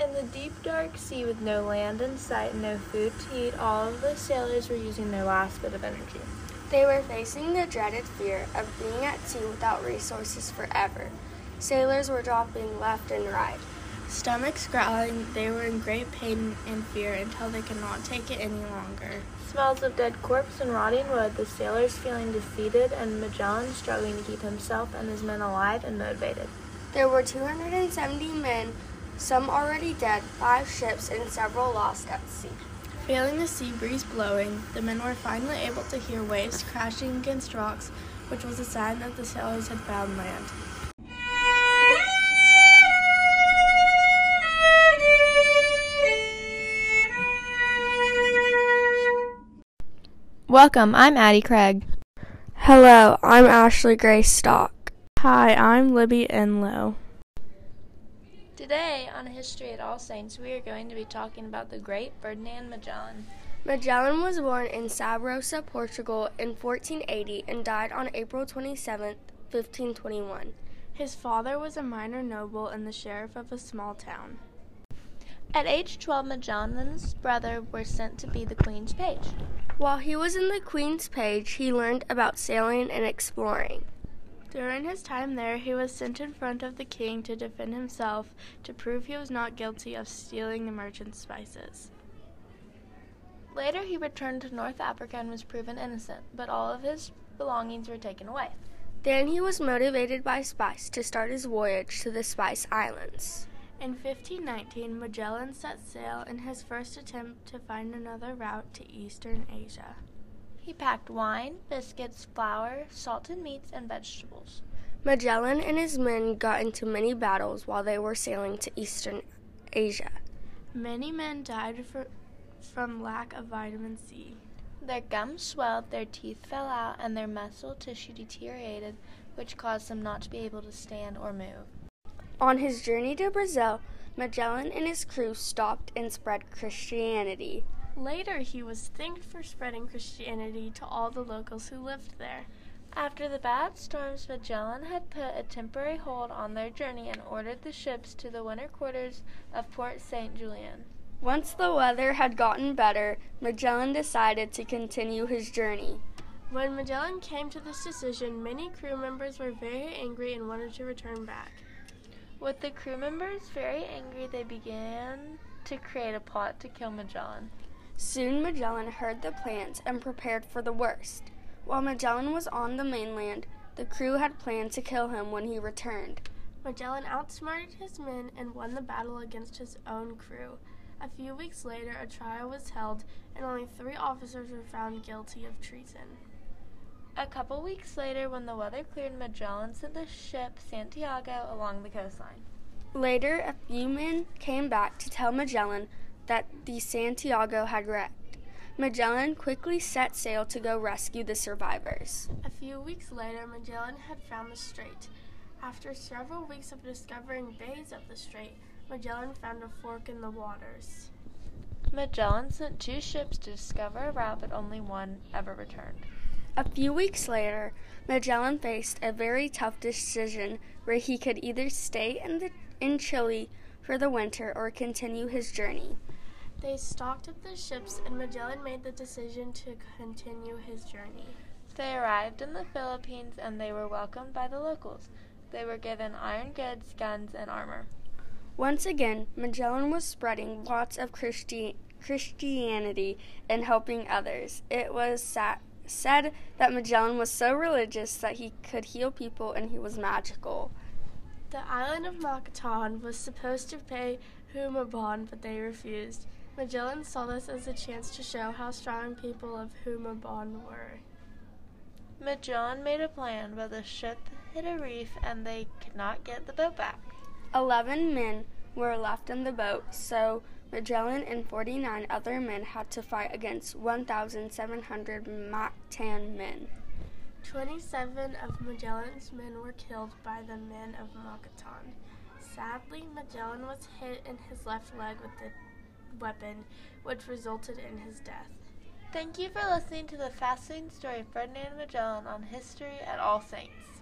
In the deep, dark sea with no land in sight and no food to eat, all of the sailors were using their last bit of energy. They were facing the dreaded fear of being at sea without resources forever. Sailors were dropping left and right. Stomachs growling, they were in great pain and fear until they could not take it any longer. Smells of dead corpse and rotting wood, the sailors feeling defeated, and Magellan struggling to keep himself and his men alive and motivated. There were 270 men, some already dead, five ships, and several lost at sea. Feeling the sea breeze blowing, the men were finally able to hear waves crashing against rocks, which was a sign that the sailors had found land. Welcome, I'm Addie Craig. Hello, I'm Ashley Grace Stock. Hi, I'm Libby Enlow. Today on History at All Saints, we are going to be talking about the great Ferdinand Magellan. Magellan was born in Sabrosa, Portugal in 1480 and died on April 27, 1521. His father was a minor noble and the sheriff of a small town. At age 12, Magellan's brother were sent to be the Queen's page. While he was in the Queen's page, he learned about sailing and exploring. During his time there, he was sent in front of the king to defend himself to prove he was not guilty of stealing the merchant's spices. Later, he returned to North Africa and was proven innocent, but all of his belongings were taken away. Then he was motivated by spice to start his voyage to the Spice Islands. In 1519, Magellan set sail in his first attempt to find another route to Eastern Asia. He packed wine, biscuits, flour, salted meats, and vegetables. Magellan and his men got into many battles while they were sailing to Eastern Asia. Many men died for, from lack of vitamin C. Their gums swelled, their teeth fell out, and their muscle tissue deteriorated, which caused them not to be able to stand or move. On his journey to Brazil, Magellan and his crew stopped and spread Christianity. Later, he was thanked for spreading Christianity to all the locals who lived there. After the bad storms, Magellan had put a temporary hold on their journey and ordered the ships to the winter quarters of Port St. Julian. Once the weather had gotten better, Magellan decided to continue his journey. When Magellan came to this decision, many crew members were very angry and wanted to return back. With the crew members very angry, they began to create a plot to kill Magellan. Soon Magellan heard the plans and prepared for the worst. While Magellan was on the mainland, the crew had planned to kill him when he returned. Magellan outsmarted his men and won the battle against his own crew. A few weeks later, a trial was held, and only three officers were found guilty of treason. A couple weeks later, when the weather cleared, Magellan sent the ship Santiago along the coastline. Later, a few men came back to tell Magellan that the Santiago had wrecked. Magellan quickly set sail to go rescue the survivors. A few weeks later, Magellan had found the strait. After several weeks of discovering bays of the strait, Magellan found a fork in the waters. Magellan sent two ships to discover a route, but only one ever returned. A few weeks later, Magellan faced a very tough decision where he could either stay in, the, in Chile for the winter or continue his journey. They stocked up the ships, and Magellan made the decision to continue his journey. They arrived in the Philippines and they were welcomed by the locals. They were given iron goods, guns, and armor. Once again, Magellan was spreading lots of Christi- Christianity and helping others. It was sa- said that Magellan was so religious that he could heal people and he was magical. The island of Macatan was supposed to pay Humabon, but they refused. Magellan saw this as a chance to show how strong people of Humabon were. Magellan made a plan, but the ship hit a reef and they could not get the boat back. Eleven men were left in the boat, so Magellan and 49 other men had to fight against 1,700 Mactan men. 27 of Magellan's men were killed by the men of Macatan. Sadly, Magellan was hit in his left leg with the weapon, which resulted in his death. Thank you for listening to the fascinating story of Ferdinand Magellan on History at All Saints.